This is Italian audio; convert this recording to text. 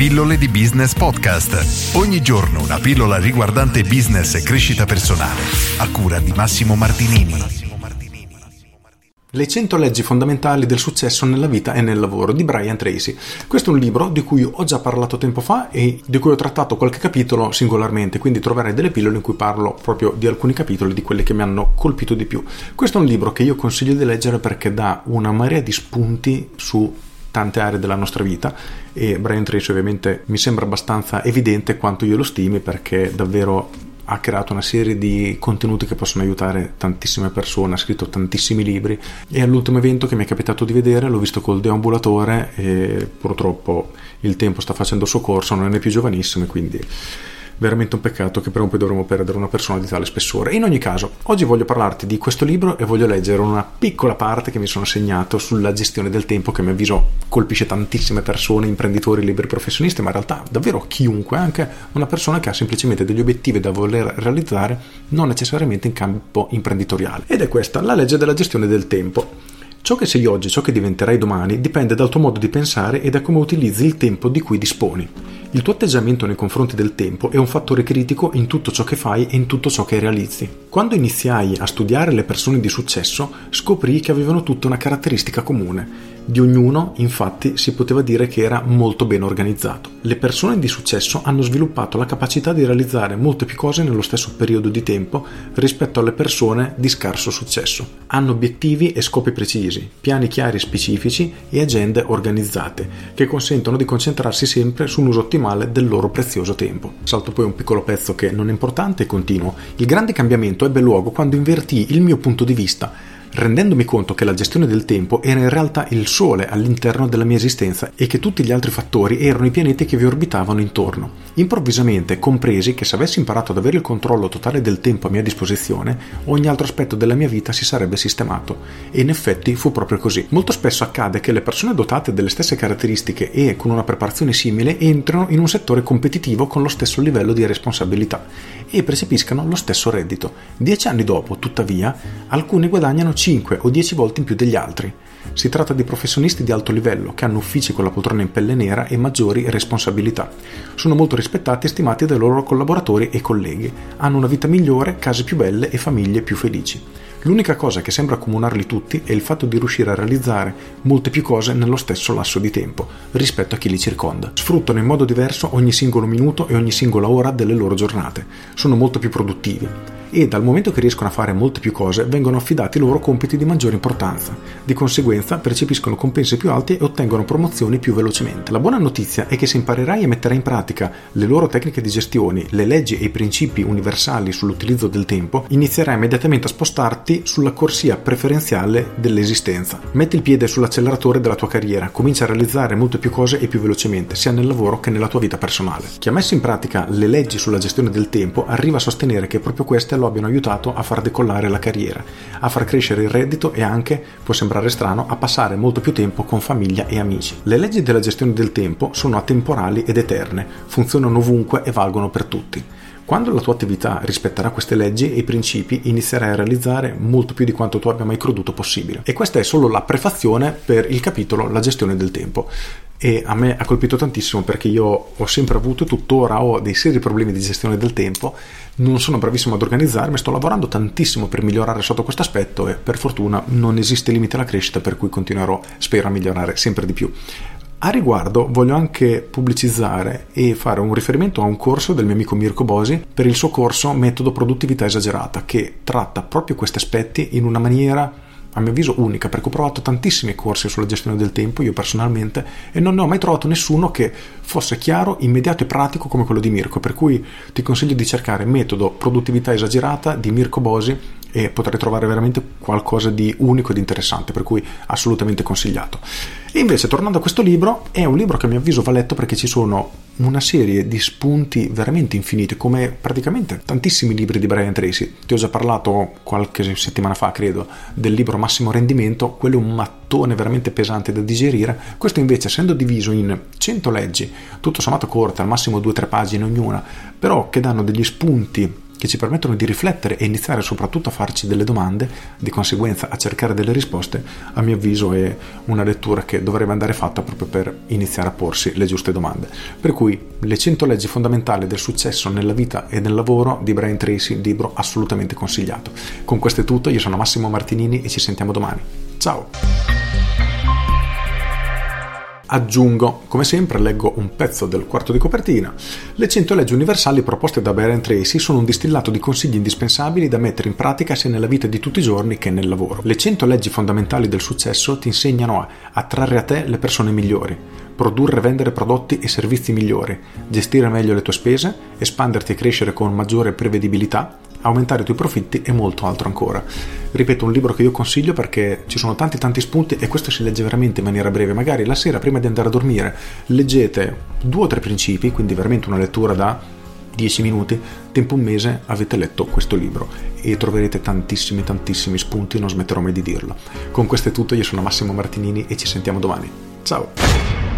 Pillole di Business Podcast. Ogni giorno una pillola riguardante business e crescita personale. A cura di Massimo Martinini. Le 100 leggi fondamentali del successo nella vita e nel lavoro di Brian Tracy. Questo è un libro di cui ho già parlato tempo fa e di cui ho trattato qualche capitolo singolarmente, quindi troverai delle pillole in cui parlo proprio di alcuni capitoli, di quelli che mi hanno colpito di più. Questo è un libro che io consiglio di leggere perché dà una marea di spunti su tante aree della nostra vita e Brian Tracy ovviamente mi sembra abbastanza evidente quanto io lo stimi perché davvero ha creato una serie di contenuti che possono aiutare tantissime persone, ha scritto tantissimi libri e all'ultimo evento che mi è capitato di vedere l'ho visto col deambulatore e purtroppo il tempo sta facendo il suo corso, non è più giovanissimo e quindi veramente un peccato che per un po' dovremmo perdere una persona di tale spessore. In ogni caso, oggi voglio parlarti di questo libro e voglio leggere una piccola parte che mi sono segnato sulla gestione del tempo che a mio avviso colpisce tantissime persone, imprenditori, liberi professionisti, ma in realtà davvero chiunque, anche una persona che ha semplicemente degli obiettivi da voler realizzare, non necessariamente in campo imprenditoriale. Ed è questa la legge della gestione del tempo. Ciò che sei oggi, ciò che diventerai domani, dipende dal tuo modo di pensare e da come utilizzi il tempo di cui disponi. Il tuo atteggiamento nei confronti del tempo è un fattore critico in tutto ciò che fai e in tutto ciò che realizzi. Quando iniziai a studiare le persone di successo, scoprì che avevano tutte una caratteristica comune. Di ognuno, infatti, si poteva dire che era molto ben organizzato. Le persone di successo hanno sviluppato la capacità di realizzare molte più cose nello stesso periodo di tempo rispetto alle persone di scarso successo. Hanno obiettivi e scopi precisi, piani chiari e specifici e agende organizzate, che consentono di concentrarsi sempre su un uso ottimale del loro prezioso tempo. Salto poi un piccolo pezzo che non è importante e continuo. Il grande cambiamento ebbe luogo quando invertì il mio punto di vista rendendomi conto che la gestione del tempo era in realtà il sole all'interno della mia esistenza e che tutti gli altri fattori erano i pianeti che vi orbitavano intorno. Improvvisamente compresi che se avessi imparato ad avere il controllo totale del tempo a mia disposizione, ogni altro aspetto della mia vita si sarebbe sistemato. E in effetti fu proprio così. Molto spesso accade che le persone dotate delle stesse caratteristiche e con una preparazione simile entrano in un settore competitivo con lo stesso livello di responsabilità e percepiscano lo stesso reddito. Dieci anni dopo, tuttavia, alcuni guadagnano 5 o 10 volte in più degli altri. Si tratta di professionisti di alto livello che hanno uffici con la poltrona in pelle nera e maggiori responsabilità. Sono molto rispettati e stimati dai loro collaboratori e colleghi. Hanno una vita migliore, case più belle e famiglie più felici. L'unica cosa che sembra accomunarli tutti è il fatto di riuscire a realizzare molte più cose nello stesso lasso di tempo rispetto a chi li circonda. Sfruttano in modo diverso ogni singolo minuto e ogni singola ora delle loro giornate. Sono molto più produttivi e dal momento che riescono a fare molte più cose vengono affidati loro compiti di maggiore importanza. Di conseguenza percepiscono compensi più alti e ottengono promozioni più velocemente. La buona notizia è che se imparerai a mettere in pratica le loro tecniche di gestione, le leggi e i principi universali sull'utilizzo del tempo, inizierai immediatamente a spostarti sulla corsia preferenziale dell'esistenza. Metti il piede sull'acceleratore della tua carriera, comincia a realizzare molte più cose e più velocemente, sia nel lavoro che nella tua vita personale. Chi ha messo in pratica le leggi sulla gestione del tempo arriva a sostenere che proprio queste lo abbiano aiutato a far decollare la carriera, a far crescere il reddito e anche, può sembrare strano, a passare molto più tempo con famiglia e amici. Le leggi della gestione del tempo sono atemporali ed eterne, funzionano ovunque e valgono per tutti. Quando la tua attività rispetterà queste leggi e principi, inizierai a realizzare molto più di quanto tu abbia mai creduto possibile. E questa è solo la prefazione per il capitolo La gestione del tempo e a me ha colpito tantissimo perché io ho sempre avuto e tuttora ho dei seri problemi di gestione del tempo, non sono bravissimo ad organizzarmi, sto lavorando tantissimo per migliorare sotto questo aspetto e per fortuna non esiste limite alla crescita per cui continuerò, spero, a migliorare sempre di più. A riguardo voglio anche pubblicizzare e fare un riferimento a un corso del mio amico Mirko Bosi per il suo corso Metodo Produttività Esagerata che tratta proprio questi aspetti in una maniera a mio avviso unica perché ho provato tantissimi corsi sulla gestione del tempo io personalmente e non ne ho mai trovato nessuno che fosse chiaro, immediato e pratico come quello di Mirko. Per cui ti consiglio di cercare metodo produttività esagerata di Mirko Bosi e potrai trovare veramente qualcosa di unico ed interessante per cui assolutamente consigliato e invece tornando a questo libro è un libro che a mio avviso va letto perché ci sono una serie di spunti veramente infiniti, come praticamente tantissimi libri di Brian Tracy. Ti ho già parlato qualche settimana fa, credo, del libro Massimo Rendimento, quello è un mattone veramente pesante da digerire. Questo invece, essendo diviso in 100 leggi, tutto sommato corte, al massimo 2-3 pagine ognuna, però che danno degli spunti che ci permettono di riflettere e iniziare soprattutto a farci delle domande, di conseguenza a cercare delle risposte, a mio avviso è una lettura che dovrebbe andare fatta proprio per iniziare a porsi le giuste domande. Per cui le 100 leggi fondamentali del successo nella vita e nel lavoro di Brian Tracy, libro assolutamente consigliato. Con questo è tutto, io sono Massimo Martinini e ci sentiamo domani. Ciao! Aggiungo, come sempre, leggo un pezzo del quarto di copertina. Le 100 leggi universali proposte da Brian Tracy sono un distillato di consigli indispensabili da mettere in pratica sia nella vita di tutti i giorni che nel lavoro. Le 100 leggi fondamentali del successo ti insegnano a attrarre a te le persone migliori, produrre e vendere prodotti e servizi migliori, gestire meglio le tue spese, espanderti e crescere con maggiore prevedibilità, aumentare i tuoi profitti e molto altro ancora. Ripeto, un libro che io consiglio perché ci sono tanti tanti spunti e questo si legge veramente in maniera breve. Magari la sera prima di andare a dormire leggete due o tre principi, quindi veramente una lettura da 10 minuti, tempo un mese avete letto questo libro e troverete tantissimi tantissimi spunti, non smetterò mai di dirlo. Con questo è tutto, io sono Massimo Martinini e ci sentiamo domani. Ciao!